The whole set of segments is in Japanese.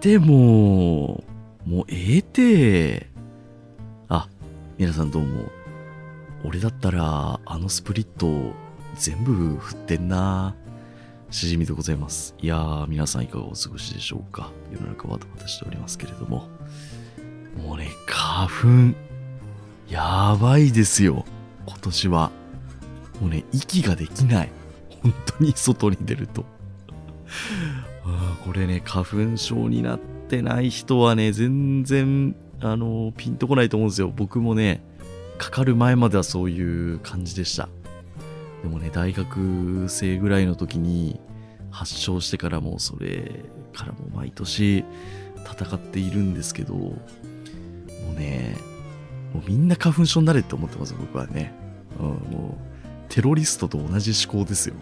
てもう、もうええて。あ、皆さんどうも。俺だったら、あのスプリット、全部振ってんな。しじみでございます。いやー、皆さんいかがお過ごしでしょうか世の中バタバタしておりますけれども。もうね、花粉、やばいですよ。今年は。もうね、息ができない。本当に外に出ると。これね、花粉症になってない人はね、全然、あの、ピンとこないと思うんですよ。僕もね、かかる前まではそういう感じでした。でもね、大学生ぐらいの時に発症してからもそれからも毎年戦っているんですけど、もうね、もうみんな花粉症になれって思ってます、僕はね。うん、もう、テロリストと同じ思考ですよ。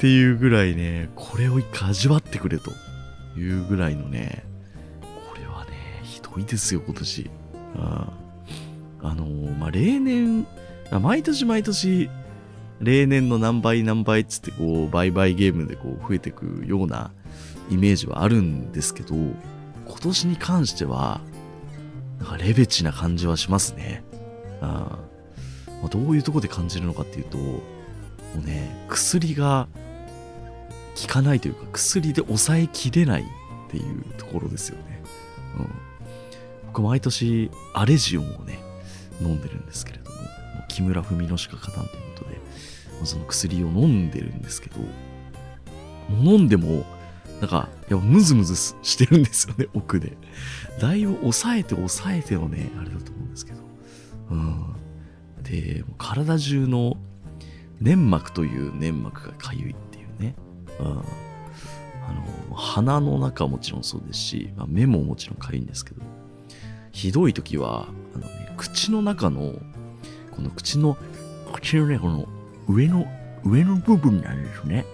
っていうぐらいね、これを一回味わってくれというぐらいのね、これはね、ひどいですよ、今年。ああのまあ、例年、毎年毎年、例年の何倍何倍っつってこう、売買ゲームでこう増えていくようなイメージはあるんですけど、今年に関しては、なんかレベチな感じはしますね。あまあ、どういうとこで感じるのかっていうと、もうね、薬が効かないというか、薬で抑えきれないっていうところですよね。うん。僕毎年アレジオンをね、飲んでるんですけれども、木村文乃しか勝たんということで、その薬を飲んでるんですけど、飲んでも、なんか、やっぱムズムズしてるんですよね、奥で。だいぶ抑えて抑えてのね、あれだと思うんですけど。うん。で、体中の粘膜という粘膜がかゆいあの、鼻の中はもちろんそうですし、まあ、目ももちろんかゆいんですけど、ひどい時は、あのね、口の中の、この口の、口のね、この上の、上の部分なんですね。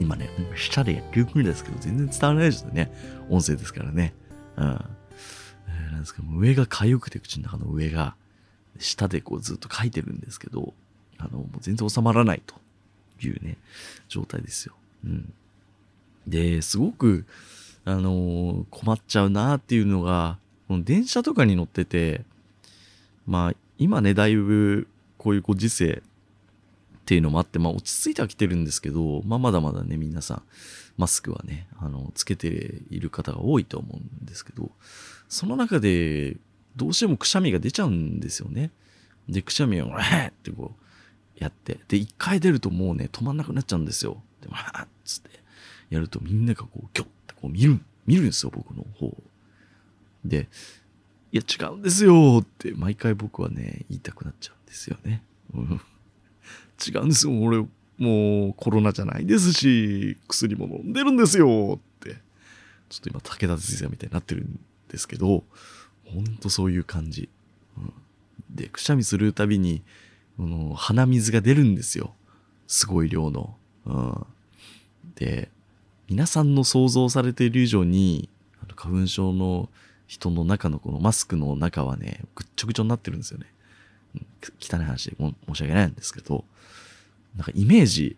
今ね、下でやってるんですけど、全然伝わらないですよね。音声ですからね。うん。えーなんですけど、上が痒くて、口の中の上が、下でこうずっと書いてるんですけど、あの、もう全然収まらないというね、状態ですよ。うん。で、すごく、あのー困っちゃうなっていうのが、この電車とかに乗ってて、まあ、今ね、だいぶ、こういうご時世っていうのもあって、まあ、落ち着いてはきてるんですけど、まあ、まだまだね、皆さん、マスクはね、あの、つけている方が多いと思うんですけど、その中で、どうしてもくしゃみが出ちゃうんですよね。で、くしゃみを、えってこう、やって。で、一回出るともうね、止まんなくなっちゃうんですよ。で、わーっつって、やるとみんながこう、ギョッてこう見る、見るんですよ、僕の方。で、いや、違うんですよって、毎回僕はね、言いたくなっちゃうんですよね。うん、違うんですよ、俺、もうコロナじゃないですし、薬も飲んでるんですよって、ちょっと今、武田鉄矢みたいになってるんですけど、ほんとそういう感じ。うん、で、くしゃみするたびに、この鼻水が出るんですよ。すごい量の。うん、で、皆さんの想像されている以上に、花粉症の人の中のこのマスクの中はね、ぐっちょぐちょになってるんですよね。汚い話で申し訳ないんですけど、なんかイメージ、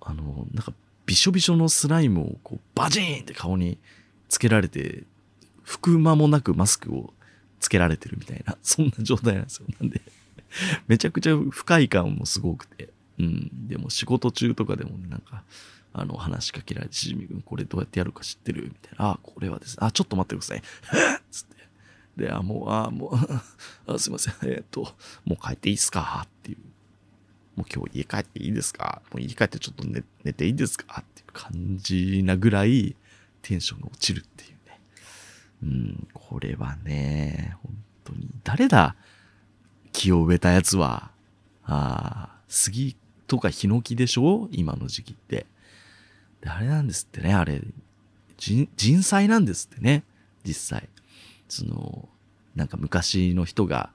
あの、なんかびしょびしょのスライムをこうバジーンって顔につけられて、拭く間もなくマスクをつけられてるみたいな、そんな状態なんですよ。なんで、めちゃくちゃ不快感もすごくて、うん、でも仕事中とかでもねなんか、あの、話しかけられて、しじみ君これどうやってやるか知ってる？みたいな。あ、これはですね。あ、ちょっと待ってください。つって。で、あ、もう、あ、もう、あすいません。えっ、と、もう帰っていいですか？っていう。もう今日家帰っていいですか？もう家帰ってちょっと寝寝ていいですか？っていう感じなぐらいテンションが落ちるっていうね。うん、これはね、本当に。誰だ？木を植えたやつは。ああ、杉とかヒノキでしょ？今の時期って。で、あれなんですってね、あれ。人、人災なんですってね、実際。その、なんか昔の人が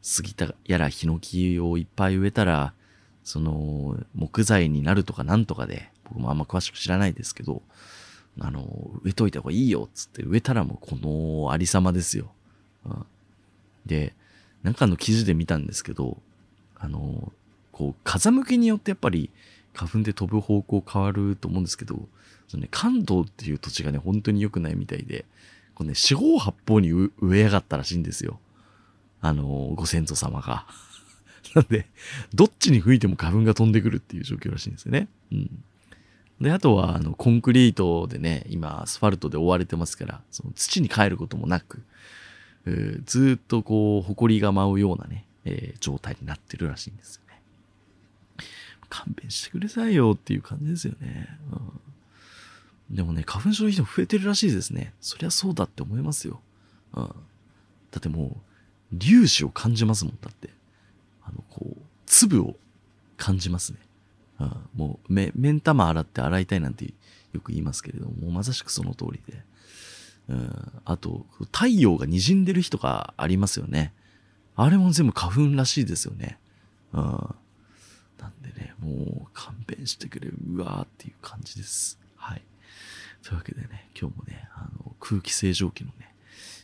杉田やらヒノキをいっぱい植えたら、その、木材になるとかなんとかで、僕もあんま詳しく知らないですけど、あの、植えといた方がいいよ、つって植えたらもうこのありさまですよ。うん、で、なんかの記事で見たんですけど、あの、こう、風向きによってやっぱり花粉で飛ぶ方向変わると思うんですけど、そのね、関東っていう土地がね、本当に良くないみたいで、こうね、四方八方に植え上がったらしいんですよ。あのー、ご先祖様が。なんで、どっちに吹いても花粉が飛んでくるっていう状況らしいんですよね。うん。で、あとは、あの、コンクリートでね、今、アスファルトで覆われてますから、その土に帰ることもなく、えー、ずっとこう、埃が舞うようなね、えー、状態になってるらしいんですよ。勘弁してくださいよっていう感じですよね。うん、でもね、花粉症の人増えてるらしいですね。そりゃそうだって思いますよ。うん。だってもう、粒子を感じますもん、だって。あの、こう、粒を感じますね。うん、もう、目、目ん玉洗って洗いたいなんてよく言いますけれども、まさしくその通りで。うん、あと、太陽が滲んでる日とかありますよね。あれも全部花粉らしいですよね。うん。ね、もう勘弁してくれ、うわーっていう感じです。はい。というわけでね、今日もね、あの、空気清浄機のね、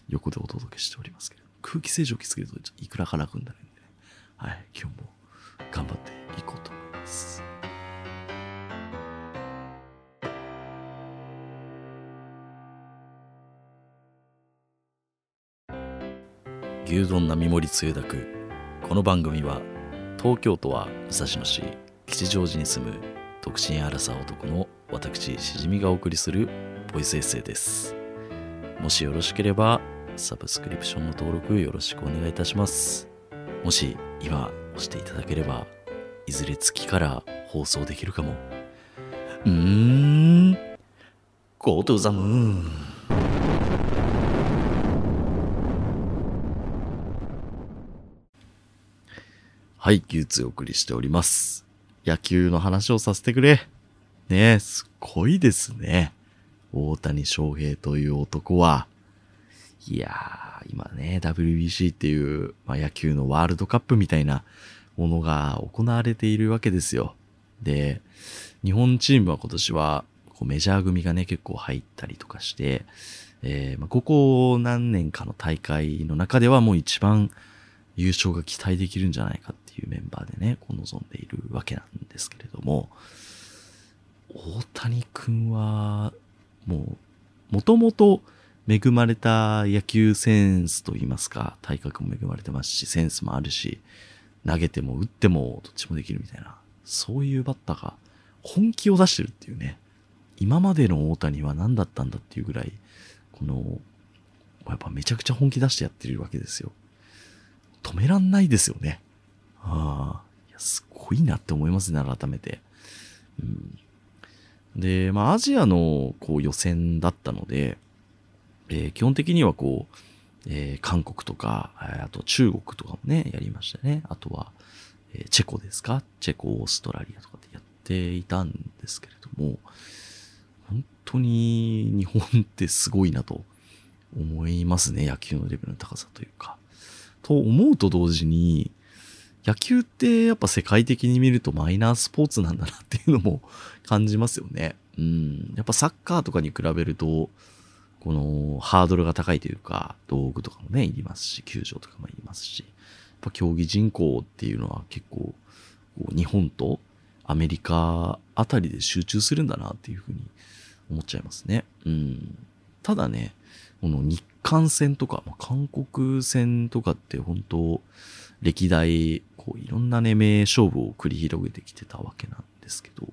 横でお届けしておりますけど、空気清浄機つけるといくらか楽になるんでね、はい、今日も頑張っていこうと思います。牛丼並盛りつゆだくこの番組は東京都は武蔵野市吉祥寺に住む独身アラサ男の私しじみがお送りするボイスエッセイです。もしよろしければサブスクリプションの登録よろしくお願いいたします。もし今押していただければいずれ月から放送できるかも。うーん。Go to the moon はい、技術お送りしております。野球の話をさせてくれ。ねえ、すごいですね。大谷翔平という男は。いやー、今ね、WBC っていう、まあ、野球のワールドカップみたいなものが行われているわけですよ。で、日本チームは今年はこうメジャー組がね、結構入ったりとかして、えーまあ、ここ何年かの大会の中ではもう一番優勝が期待できるんじゃないかっていうメンバーでね、こう望んでいるわけなんですけれども、大谷くんは、もう、もともと恵まれた野球センスといいますか、体格も恵まれてますし、センスもあるし、投げても打ってもどっちもできるみたいな、そういうバッターが本気を出してるっていうね、今までの大谷は何だったんだっていうぐらい、この、やっぱめちゃくちゃ本気出してやってるわけですよ。止めらんないですよね。ああ、いや、すごいなって思いますね、改めて。うん、で、まあ、アジアのこう予選だったので、えー、基本的にはこう、えー、韓国とか、あと中国とかもね、やりましたね。あとは、えー、チェコですか？チェコ、オーストラリアとかでやっていたんですけれども、本当に日本ってすごいなと思いますね。野球のレベルの高さというか。と思うと同時に、野球ってやっぱ世界的に見るとマイナースポーツなんだなっていうのも感じますよね。うん。やっぱサッカーとかに比べると、このハードルが高いというか、道具とかもね、いりますし、球場とかもいりますし、やっぱ競技人口っていうのは結構、日本とアメリカあたりで集中するんだなっていうふうに思っちゃいますね。うん。ただね、この日韓戦とか、まあ、韓国戦とかって本当歴代、こういろんなね、名勝負を繰り広げてきてたわけなんですけど、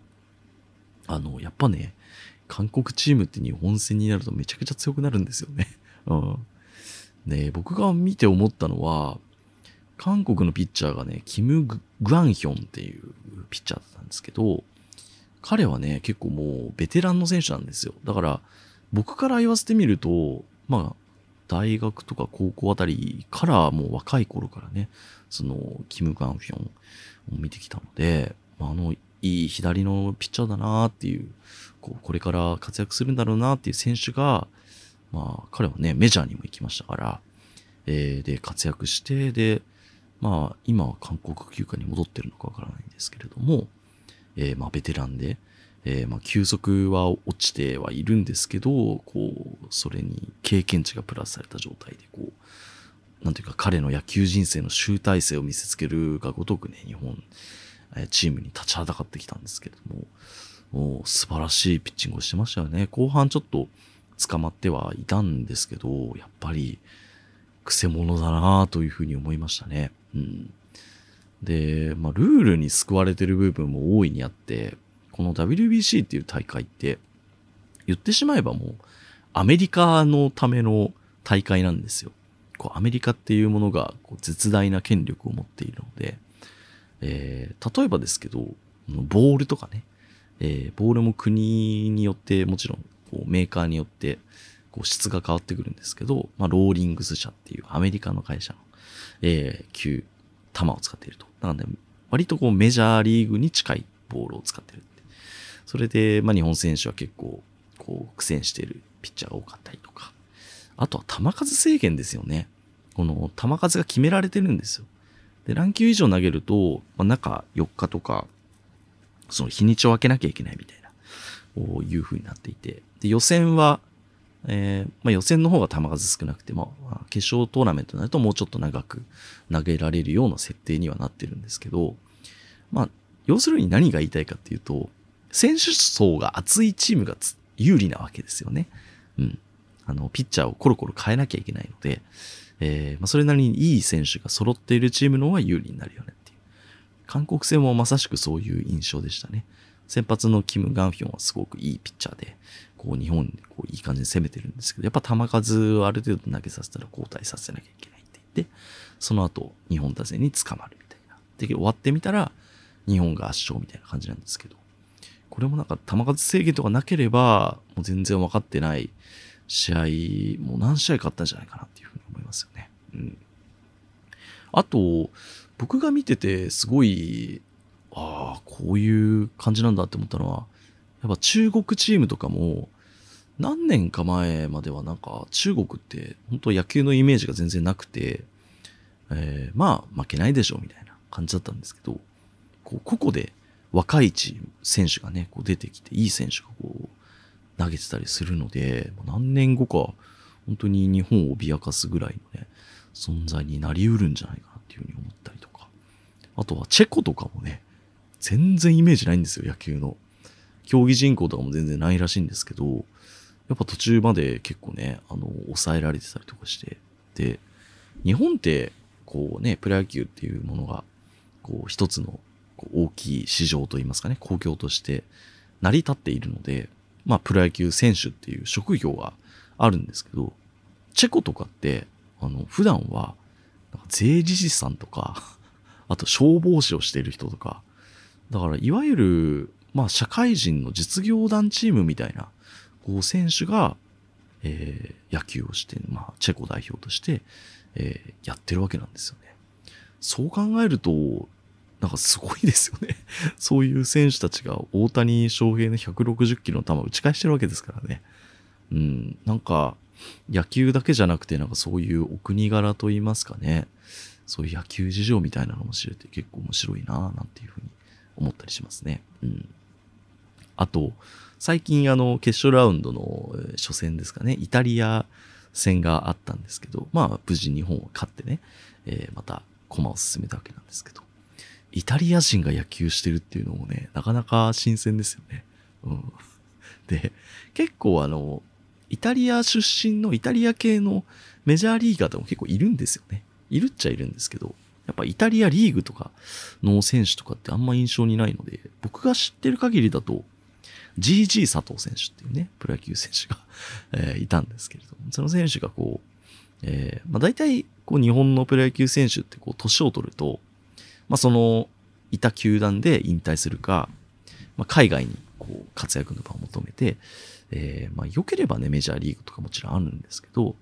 あの、やっぱね、韓国チームって日本戦になるとめちゃくちゃ強くなるんですよね。うん。で、僕が見て思ったのは、韓国のピッチャーがね、キム・グアンヒョンっていうピッチャーだったんですけど、彼はね、結構もうベテランの選手なんですよ。だから、僕から言わせてみると、まあ、大学とか高校あたりからもう若い頃からね、その、キム・ガンフィョンを見てきたので、あの、いい左のピッチャーだなっていう、こう、これから活躍するんだろうなっていう選手が、まあ、彼はね、メジャーにも行きましたから、えー、で、活躍して、で、まあ、今は韓国球界に戻ってるのかわからないんですけれども、えー、まあ、ベテランで、えー、まあ、球速は落ちてはいるんですけど、こう、それに経験値がプラスされた状態で、こう、なんていうか彼の野球人生の集大成を見せつけるがごとくね、日本、え、チームに立ちはだかってきたんですけれども、もう素晴らしいピッチングをしてましたよね。後半ちょっと捕まってはいたんですけど、やっぱり、くせ者だなというふうに思いましたね。うん。で、まあ、ルールに救われてる部分も大いにあって、この WBC っていう大会って、言ってしまえばもう、アメリカのための大会なんですよ。こうアメリカっていうものがこう絶大な権力を持っているので、えー、例えばですけど、ボールとかね、えー、ボールも国によってもちろんこうメーカーによってこう質が変わってくるんですけど、まあ、ローリングス社っていうアメリカの会社の、えー、球、球を使っていると。なので、割とこうメジャーリーグに近いボールを使っている。それで、まあ、日本選手は結構、こう苦戦しているピッチャーが多かったりとか。あとは球数制限ですよね。この球数が決められてるんですよ。で、何球以上投げると、まあ、中4日とか、その日にちを分けなきゃいけないみたいな、こういう風になっていて。で、予選は、えー、まあ、予選の方が球数少なくても、まあ、決勝トーナメントになるともうちょっと長く投げられるような設定にはなってるんですけど、まあ、要するに何が言いたいかっていうと、選手層が厚いチームが有利なわけですよね。うん。あの、ピッチャーをコロコロ変えなきゃいけないので、えー、まあ、それなりにいい選手が揃っているチームの方が有利になるよねっていう。韓国戦もまさしくそういう印象でしたね。先発のキム・ガンフィョンはすごくいいピッチャーで、こう日本でこういい感じに攻めてるんですけど、やっぱ球数をある程度投げさせたら交代させなきゃいけないって言って、その後日本打線に捕まるみたいな。で、終わってみたら日本が圧勝みたいな感じなんですけど、これもなんか球数制限とかなければ、もう全然分かってない試合、もう何試合勝ったんじゃないかなっていうふうに思いますよね。うん。あと、僕が見ててすごいああ、こういう感じなんだって思ったのは、やっぱ中国チームとかも、何年か前まではなんか中国って本当野球のイメージが全然なくて、えー、まあ負けないでしょみたいな感じだったんですけど、こう個々で若いチーム、選手がね、こう出てきて、いい選手がこう投げてたりするので、何年後か本当に日本を脅かすぐらいのね、存在になりうるんじゃないかなっていうふうに思ったりとか。あとはチェコとかもね、全然イメージないんですよ、野球の。競技人口とかも全然ないらしいんですけど、やっぱ途中まで結構ね、あの、抑えられてたりとかして。で、日本って、こうね、プロ野球っていうものが、こう、一つの大きい市場といいますかね、公共として成り立っているので、まあ、プロ野球選手っていう職業があるんですけど、チェコとかって、あの、普段は、税理士さんとか、あと消防士をしている人とか、だから、いわゆる、まあ、社会人の実業団チームみたいな、こう、選手が、えー、野球をして、まあ、チェコ代表として、えー、やってるわけなんですよね。そう考えると、なんかすごいですよね。そういう選手たちが大谷翔平の160キロの球を打ち返してるわけですからね。うん、なんか、野球だけじゃなくて、なんかそういうお国柄といいますかね。そういう野球事情みたいなのも知れて結構面白いなぁなんていうふうに思ったりしますね。うん。あと、最近あの、決勝ラウンドの初戦ですかね、イタリア戦があったんですけど、まあ、無事日本を勝ってね、えー、また駒を進めたわけなんですけど、イタリア人が野球してるっていうのもね、なかなか新鮮ですよね。うん。で、結構あの、イタリア出身のイタリア系のメジャーリーガーでも結構いるんですよね。いるっちゃいるんですけど、やっぱイタリアリーグとかの選手とかってあんま印象にないので、僕が知ってる限りだと、GG 佐藤選手っていうね、プロ野球選手が え、いたんですけれども、その選手がこう、えー、まあ大体、こう日本のプロ野球選手ってこう年を取ると、まあその、いた球団で引退するか、まあ海外にこう活躍の場を求めて、えー、まあ良ければね、メジャーリーグとかもちろんあるんですけど、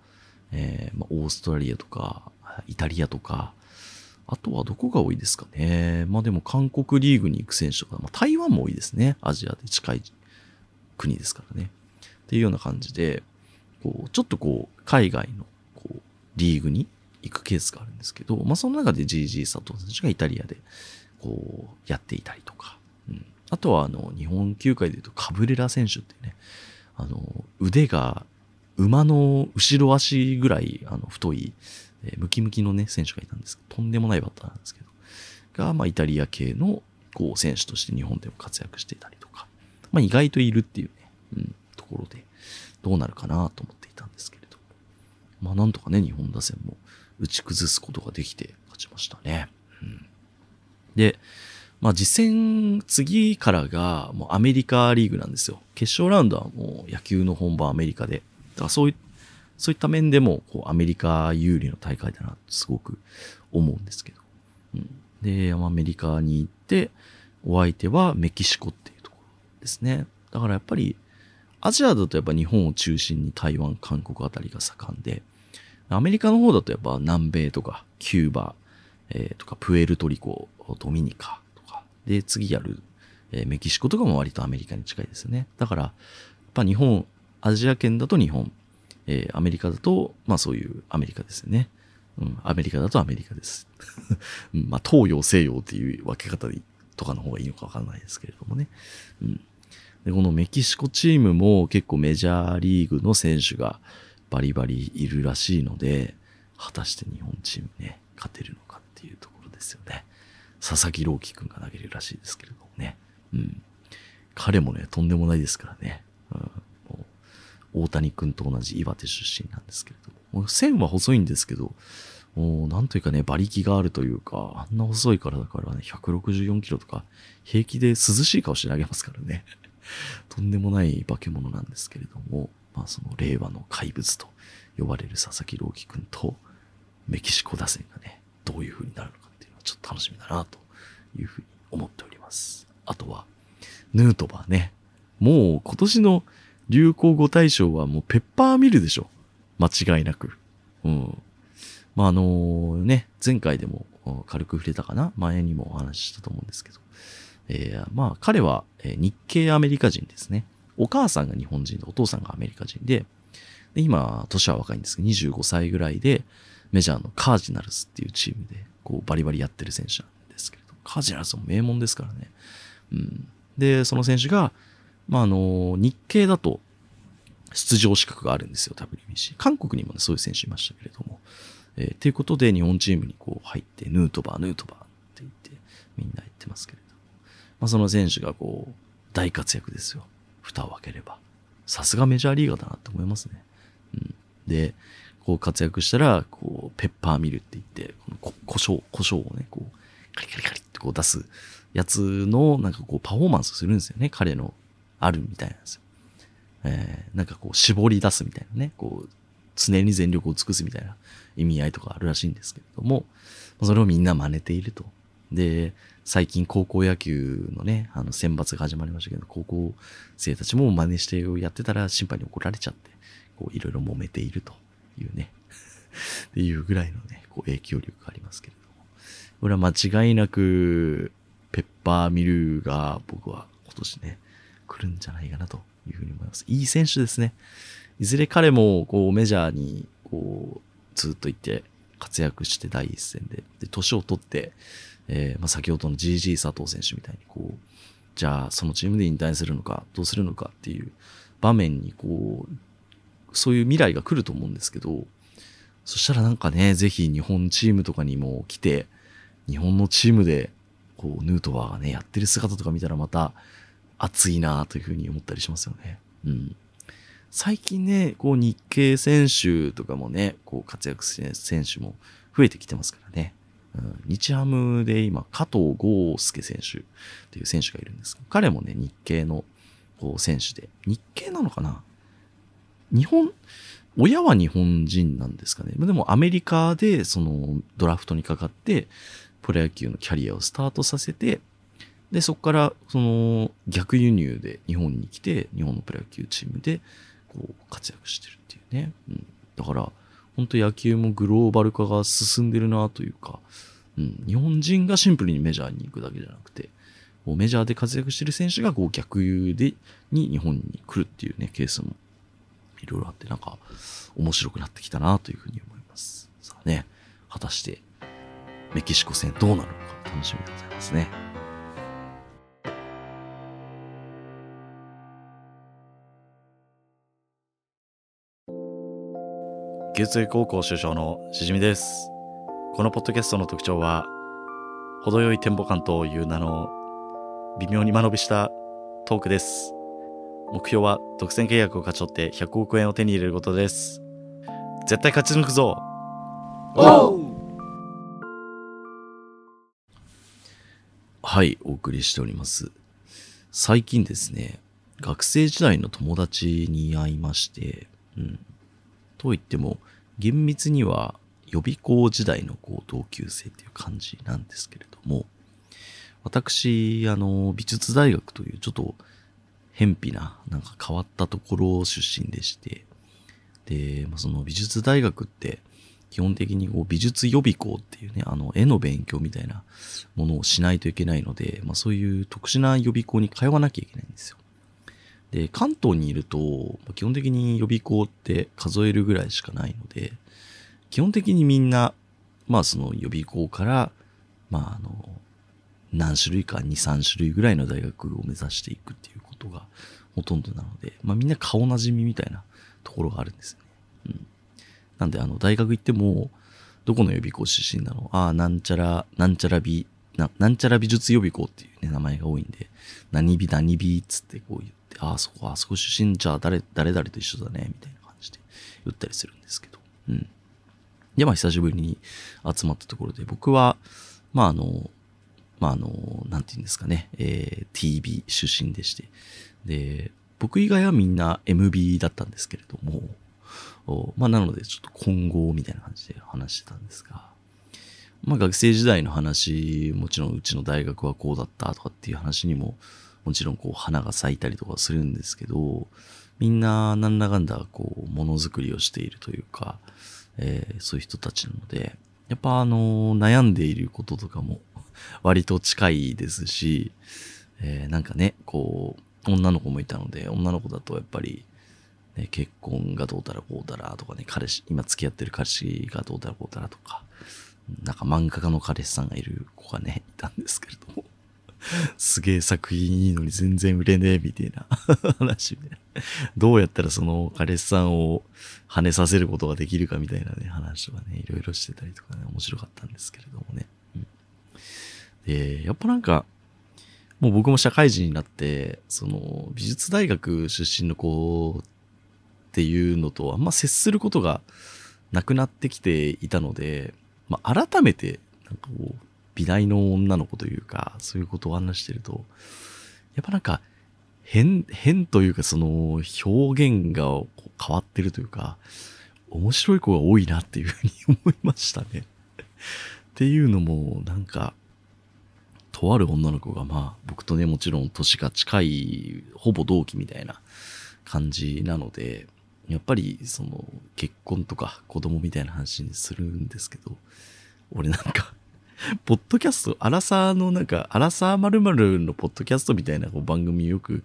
えー、まあオーストラリアとか、イタリアとか、あとはどこが多いですかね。まあでも韓国リーグに行く選手とか、まあ、台湾も多いですね。アジアで近い国ですからね。っていうような感じで、こう、ちょっとこう、海外の、こう、リーグに行くケースがあるんですけど、まあその中で GG 佐藤選手がイタリアで、こう、やっていたりとか。うん。あとは、あの、日本球界で言うと、カブレラ選手っていうね、あの、腕が、馬の後ろ足ぐらい、あの、太い、えー、ムキムキのね、選手がいたんですけどとんでもないバッターなんですけど、が、まあ、イタリア系の、こう、選手として日本でも活躍していたりとか。まあ意外といるっていうね、うん、ところで、どうなるかなと思っていたんですけれど。まあなんとかね、日本打線も打ち崩すことができて勝ちましたね。うん、で、まあ実戦次からがもうアメリカリーグなんですよ。決勝ラウンドはもう野球の本場アメリカで。だからそういそういった面でもこうアメリカ有利の大会だなとすごく思うんですけど。うん、で、アメリカに行って、お相手はメキシコっていうところですね。だからやっぱりアジアだとやっぱ日本を中心に台湾、韓国あたりが盛んで、アメリカの方だとやっぱ南米とかキューバ、えー、とかプエルトリコ、ドミニカとか、で、次やる、えー、メキシコとかも割とアメリカに近いですよね。だから、やっぱ日本、アジア圏だと日本、えー、アメリカだと、まあそういうアメリカですよね。うん、アメリカだとアメリカです。まあ東洋西洋っていう分け方とかの方がいいのかわかんないですけれどもね。うん。で、このメキシコチームも結構メジャーリーグの選手がバリバリいるらしいので、果たして日本チームね、勝てるのかっていうところですよね。佐々木朗希くんが投げるらしいですけれどもね。うん。彼もね、とんでもないですからね。うん、もう大谷くんと同じ岩手出身なんですけれども。線は細いんですけど、もうなんというかね、馬力があるというか、あんな細いからだからね、164キロとか、平気で涼しい顔して投げますからね。とんでもない化け物なんですけれども、まあその令和の怪物と呼ばれる佐々木朗希くんと、メキシコ打線がね、どういう風になるのかっていうのは。ちょっと楽しみだなというふうに思っております。あとは、ヌートバーね。もう今年の流行語大賞はもうペッパーミルでしょ。間違いなく。うん。まあ、あのね、前回でも軽く触れたかな前にもお話ししたと思うんですけど。えー、まあ、彼は日系アメリカ人ですね。お母さんが日本人で、お父さんがアメリカ人で、で今、年は若いんですけど、25歳ぐらいで、メジャーのカージナルスっていうチームで、こうバリバリやってる選手なんですけれど、カージナルスも名門ですからね。うん。で、その選手が、まあ、あの、日系だと出場資格があるんですよ、WBC。韓国にもね、そういう選手いましたけれども。えー、ということで、日本チームにこう入って、ヌートバー、ヌートバーって言って、みんな言ってますけれど。まあ、その選手がこう、大活躍ですよ。蓋を開ければ。さすがメジャーリーガーだなって思いますね。うん。で、こう活躍したら、こう、ペッパーミルって言って、この胡椒、胡椒をね、こう、カリカリカリってこう出すやつの、なんかこう、パフォーマンスするんですよね。彼のあるみたいなんですよ。えー、なんかこう、絞り出すみたいなね、こう、常に全力を尽くすみたいな意味合いとかあるらしいんですけれども、それをみんな真似ていると。で、最近高校野球のね、あの選抜が始まりましたけど、高校生たちも真似してやってたら審判に怒られちゃって、こういろいろ揉めていると。いうね っていうぐらいのね、こう影響力がありますけれども。これは間違いなく、ペッパーミルが僕は今年ね、来るんじゃないかなというふうに思います。いい選手ですね。いずれ彼もこうメジャーにこうずっといて活躍して第一線で、で、年を取って、えー、まあ、先ほどの GG 佐藤選手みたいにこう、じゃあそのチームで引退するのか、どうするのかっていう場面にこう、そういう未来が来ると思うんですけど、そしたらなんかね、ぜひ日本チームとかにも来て、日本のチームで、こう、ヌートバーがね、やってる姿とか見たらまた熱いなというふうに思ったりしますよね。うん。最近ね、こう、日系選手とかもね、こう、活躍する選手も増えてきてますからね。日ハムで今、加藤豪介選手っていう選手がいるんです彼もね、日系のこう選手で、日系なのかな？日本、親は日本人なんですかね。でもアメリカでそのドラフトにかかって、プロ野球のキャリアをスタートさせて、で、そこからその逆輸入で日本に来て、日本のプロ野球チームでこう活躍してるっていうね。うん、だから、本当野球もグローバル化が進んでるなというか、うん、日本人がシンプルにメジャーに行くだけじゃなくて、こうメジャーで活躍してる選手がこう逆輸でに日本に来るっていうね、ケースもいろいろあってなんか面白くなってきたなというふうに思います。さあね、果たしてメキシコ戦どうなるのか楽しみでございますね。月井高校首相のしじみです。このポッドキャストの特徴は、程よいテンポ感という名の微妙に間延びしたトークです。目標は独占契約を勝ち取って100億円を手に入れることです。絶対勝ち抜くぞおはい、お送りしております。最近ですね、学生時代の友達に会いまして、うん。と言っても、厳密には予備校時代のこう同級生っていう感じなんですけれども、私、あの、美術大学というちょっと偏僻な、なんか変わったところ出身でして、で、まあ、その美術大学って、基本的にこう美術予備校っていうね、あの、絵の勉強みたいなものをしないといけないので、まあそういう特殊な予備校に通わなきゃいけないんですよ。で、関東にいると、基本的に予備校って数えるぐらいしかないので、基本的にみんな、まあその予備校から、まああの、何種類か2、3種類ぐらいの大学を目指していくっていうことがほとんどなので、まあみんな顔なじみみたいなところがあるんですよね。うん。なんであの大学行っても、どこの予備校出身なの？ああ、なんちゃら、なんちゃら美、ななんちゃら美術予備校っていうね、名前が多いんで、何美何美っつってこう言って、ああ、そこ、あそこ出身じゃあ誰、誰々と一緒だね、みたいな感じで言ったりするんですけど。うん。で、まあ久しぶりに集まったところで、僕は、まああの、まああの、なんて言うんですかね、えー、TB 出身でして、で、僕以外はみんな MB だったんですけれども、おまあなのでちょっと今後みたいな感じで話してたんですが、まあ学生時代の話、もちろんうちの大学はこうだったとかっていう話にも、もちろんこう花が咲いたりとかするんですけど、みんななんだかんだこうものづくりをしているというか、えーそういう人たちなので、やっぱあの悩んでいることとかも 割と近いですし、えーなんかね、こう、女の子もいたので、女の子だとやっぱり、ね、結婚がどうたらこうたらとかね、彼氏、今付き合ってる彼氏がどうたらこうたらとか、なんか漫画家の彼氏さんがいる子がね、いたんですけれども、すげえ作品いいのに全然売れねえみたいな。話で、どうやったらその彼氏さんを跳ねさせることができるかみたいなね、話とかね、いろいろしてたりとかね、面白かったんですけれどもね。うん。で、やっぱなんか、もう僕も社会人になって、その美術大学出身の子っていうのとあんま接することがなくなってきていたので、まあ、改めて、なんかこう、美大の女の子というか、そういうことを話してると、やっぱなんか、変、変というか、その、表現が変わってるというか、面白い子が多いなっていうふうに思いましたね。っていうのも、なんか、とある女の子が、まあ、僕とね、もちろん年が近い、ほぼ同期みたいな感じなので、やっぱり、その、結婚とか子供みたいな話にするんですけど、俺なんか、ポッドキャスト、アラサーのなんか、アラサー〇〇のポッドキャストみたいなこう番組よく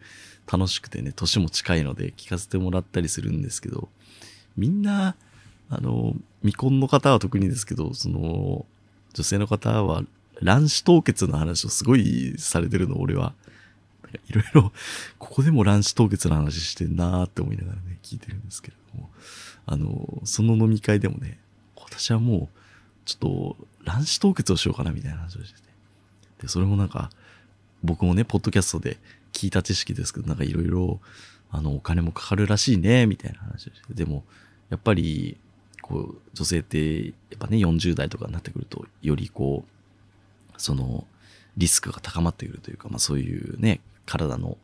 楽しくてね、年も近いので聞かせてもらったりするんですけど、みんな、あの、未婚の方は特にですけど、その、女性の方は卵子凍結の話をすごいされてるの、俺は。いろいろ、ここでも卵子凍結の話してんなーって思いながらね、聞いてるんですけれども。あの、その飲み会でもね、私はもう、ちょっと、卵子凍結をしようかなみたいな話をしてて。で、それもなんか、僕もね、ポッドキャストで聞いた知識ですけど、なんかいろいろ、あの、お金もかかるらしいね、みたいな話をして。でも、やっぱり、こう、女性って、やっぱね、40代とかになってくると、よりこう、その、リスクが高まってくるというか、まあそういうね、体の、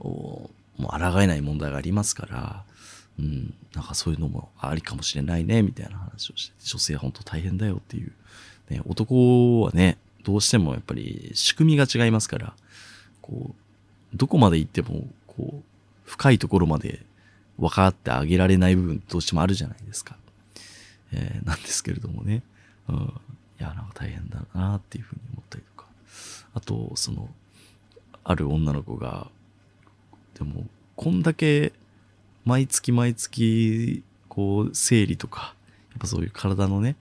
もう抗えない問題がありますから、うん、なんかそういうのもありかもしれないね、みたいな話をして、女性は本当大変だよっていう。ね、男はね、どうしてもやっぱり仕組みが違いますから、こう、どこまで行っても、こう、深いところまで分かってあげられない部分どうしてもあるじゃないですか。えーなんですけれどもね。うん。いや、なんか大変だなっていうふうに思ったりとか。あと、その、ある女の子が、でも、こんだけ、毎月毎月、こう、生理とか、やっぱそういう体のね、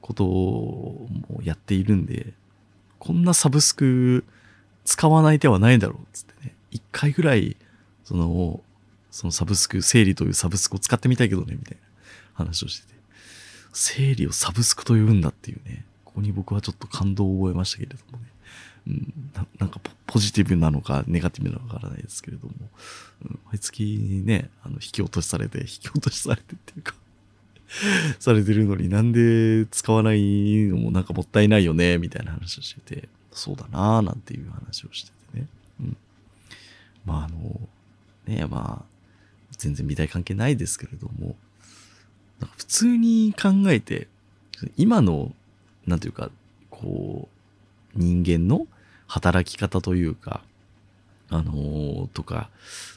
ことをやっているんで、こんなサブスク使わない手はないだろうつってね。一回ぐらい、その、そのサブスク、生理というサブスクを使ってみたいけどね、みたいな話をしてて。生理をサブスクと言うんだっていうね。ここに僕はちょっと感動を覚えましたけれどもね。ななんかポジティブなのかネガティブなのかわからないですけれども、うん、毎月にね、あの、引き落としされて、引き落としされてっていうか されてるのになんで使わないのもなんかもったいないよね、みたいな話をしてて、そうだなーなんていう話をしててね。うん。まああの、ねまあ、全然美大関係ないですけれども、なんか普通に考えて、今の、なんていうか、こう、人間の働き方というか、あのーとか、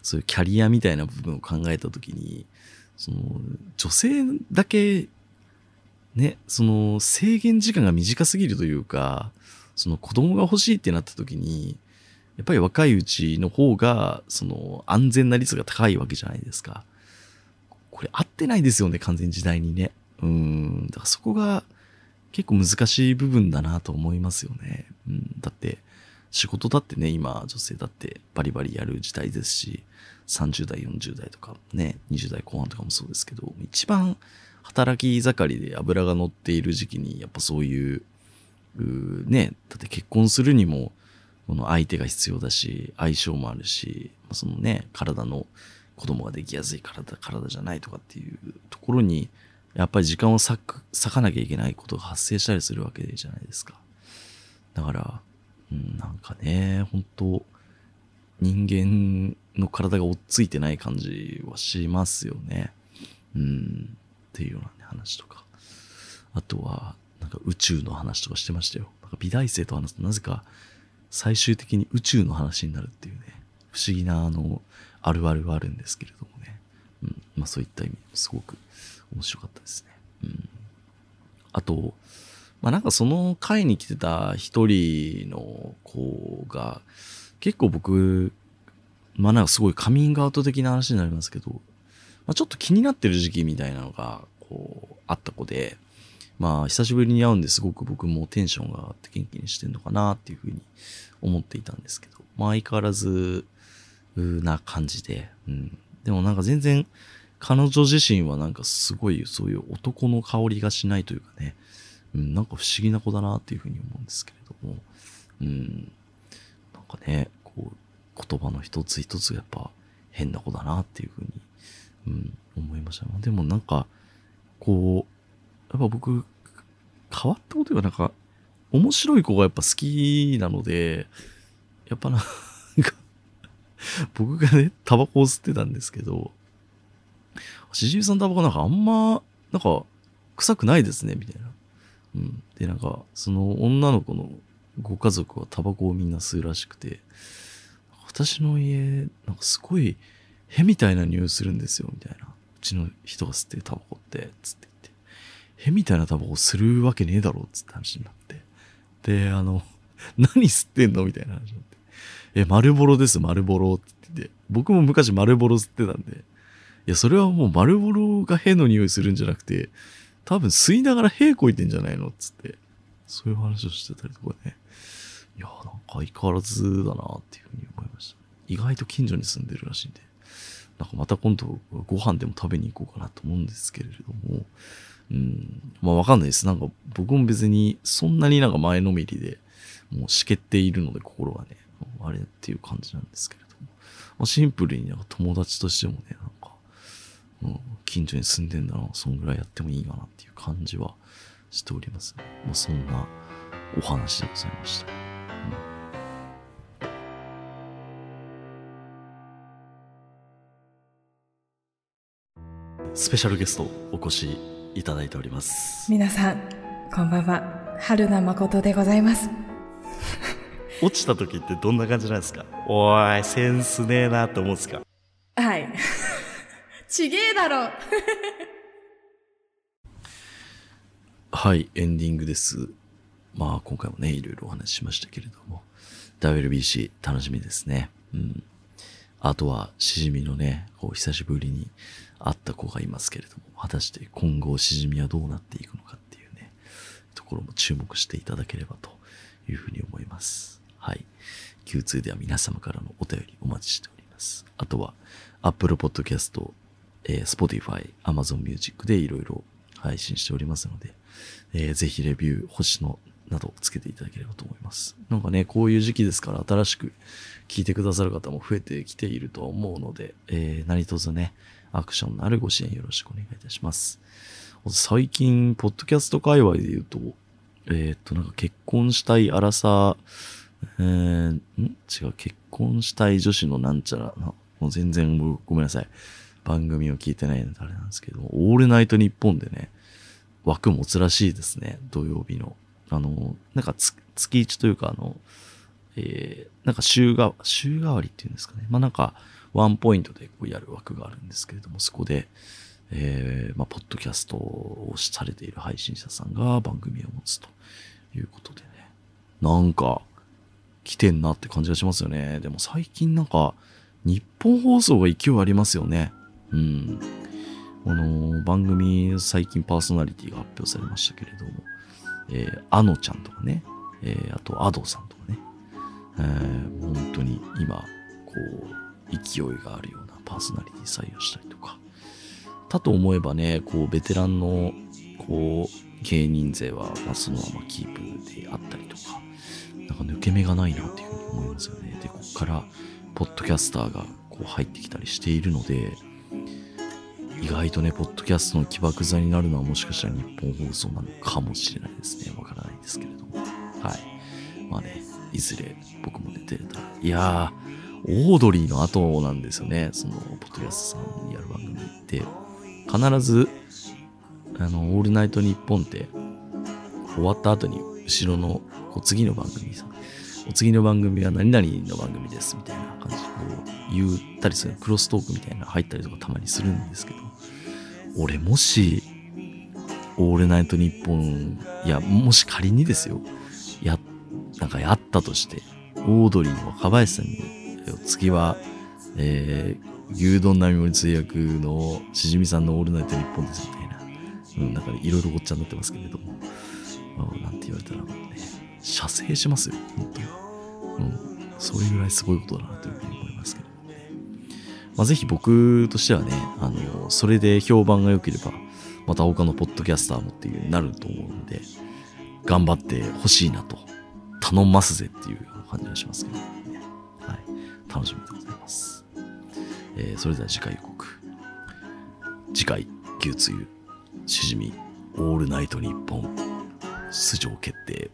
そういうキャリアみたいな部分を考えたときに、その、女性だけ、ね、その制限時間が短すぎるというか、その子供が欲しいってなったときに、やっぱり若いうちの方が、その安全な率が高いわけじゃないですか。これ合ってないですよね、完全時代にね。うん、だからそこが結構難しい部分だなと思いますよね。うん、だって、仕事だってね、今女性だってバリバリやる時代ですし、30代、40代とかね、20代後半とかもそうですけど、一番働き盛りで油が乗っている時期に、やっぱそういう、うね、だって結婚するにも、この相手が必要だし、相性もあるし、そのね、体の子供ができやすい体、体じゃないとかっていうところに、やっぱり時間を割く、割かなきゃいけないことが発生したりするわけじゃないですか。だから、なんかね、本当人間の体が追っついてない感じはしますよね。うん、っていうような、ね、話とか。あとは、なんか宇宙の話とかしてましたよ。なんか美大生と話すとなぜか最終的に宇宙の話になるっていうね、不思議なあの、あるあるはあるんですけれどもね。うん、まあそういった意味、すごく面白かったですね。うん。あと、まあなんかその会に来てた一人の子が、結構僕、まあなんかすごいカミングアウト的な話になりますけど、まあちょっと気になってる時期みたいなのが、こう、あった子で、まあ久しぶりに会うんですごく僕もテンションが上がって元気にしてんのかなっていうふうに思っていたんですけど、まあ相変わらず、な感じで、うん。でもなんか全然、彼女自身はなんかすごいそういう男の香りがしないというかね、うん、なんか不思議な子だなっていうふうに思うんですけれども、うん、なんかね、こう、言葉の一つ一つがやっぱ変な子だなっていうふうに、うん、思いました。でもなんか、こう、やっぱ僕、変わったことがなんか、面白い子がやっぱ好きなので、やっぱなんか、僕がね、タバコを吸ってたんですけど、しじみさんタバコなんかあんま、なんか、臭くないですね、みたいな。うん。で、なんか、その女の子のご家族はタバコをみんな吸うらしくて、私の家、なんかすごい、へみたいな匂いするんですよ、みたいな。うちの人が吸ってるタバコって、つって言って。へみたいなタバコするわけねえだろ、つって話になって。で、あの、何吸ってんの？みたいな話になって。え、丸ボロです、丸ボロって言ってて。僕も昔丸ボロ吸ってたんで。いや、それはもう丸ボロがへの匂いするんじゃなくて、多分吸いながらへこいてんじゃないのつって。そういう話をしてたりとかね。いや、なんか相変わらずだなっていうふうに思いました。意外と近所に住んでるらしいんで。なんかまた今度ご飯でも食べに行こうかなと思うんですけれども。うん。まあわかんないです。なんか僕も別にそんなになんか前のめりで、もうしけっているので心がね、あれっていう感じなんですけれども。まあ、シンプルになんか友達としてもね、なん、うん、近所に住んでんだな、そんぐらいやってもいいかなっていう感じはしておりますね。まあそんなお話でございました。スペシャルゲストお越しいただいております。皆さん、こんばんは。春名誠でございます。落ちた時ってどんな感じなんですか？おい、センスねえなって思うんですか？はい。ちげえだろはい、エンディングです。まあ、今回もね、いろいろお話ししましたけれども、WBC 楽しみですね。うん。あとは、しじみのね、こう、久しぶりに会った子がいますけれども、果たして今後しじみはどうなっていくのかっていうね、ところも注目していただければというふうに思います。はい。Q2 では皆様からのお便りお待ちしております。あとは、Apple Podcast、えー Spotify、Amazon Music でいろいろ配信しておりますので、えーぜひレビュー、星のなどつけていただければと思います。なんかね、こういう時期ですから新しく聞いてくださる方も増えてきているとは思うので、えー、何卒ね、アクションのあるご支援よろしくお願いいたします。最近、ポッドキャスト界隈で言うと、えーっと、なんか結婚したいアラサー、えー、ん？違う、結婚したい女子のなんちゃらな、もう全然ごめんなさい。番組を聞いてないのであれなんですけど、オールナイトニッポンでね、枠持つらしいですね、土曜日の。あの、なんか月1というか、あの、えー、なんか週が、週替わりっていうんですかね。まあなんか、ワンポイントでこうやる枠があるんですけれども、そこで、えー、まあ、ポッドキャストをされている配信者さんが番組を持つということでね。なんか、来てんなって感じがしますよね。でも最近なんか、日本放送が勢いありますよね。うん。あの、番組、最近パーソナリティが発表されましたけれども、えー、あのちゃんとかね、えー、あと、アドさんとかね、えー、本当に今、こう、勢いがあるようなパーソナリティ採用したりとか、たと思えばね、こう、ベテランの、こう、芸人勢は、まあ、そのままキープであったりとか、なんか抜け目がないなっていうふうに思いますよね。で、ここから、ポッドキャスターがこう入ってきたりしているので、意外とね、ポッドキャストの起爆剤になるのはもしかしたら日本放送なのかもしれないですね。わからないですけれども。はい。まあね、いずれ僕も出てたら。いやー、オードリーの後なんですよね。その、ポッドキャストさんにやる番組って。必ず、あの、オールナイトニッポンって、終わった後に、後ろの、こう次の番組さん、お次の番組は何々の番組ですみたいな感じでこう言ったりする、クロストークみたいな入ったりとかたまにするんですけど、俺もし、オールナイトニッポン、いや、もし仮にですよ、や、なんかやったとして、オードリーの若林さんに、次は、えー、牛丼並盛り通訳のしじみさんのオールナイトニッポンですみたいな、うん、なんかいろいろごっちゃになってますけれども、まあなんて言われたらもうね、射精しますよ、本当に。うん。それぐらいすごいことだなというふうに思います。まあ、ぜひ僕としてはね、あの、それで評判が良ければ、また他のポッドキャスターもっていう風になると思うので、頑張ってほしいなと、頼ますぜっていう感じがしますけどね。はい。楽しみでございます。えーそれでは次回予告。次回、牛つゆ、しじみ、オールナイトニッポン、出場決定。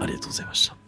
ありがとうございました。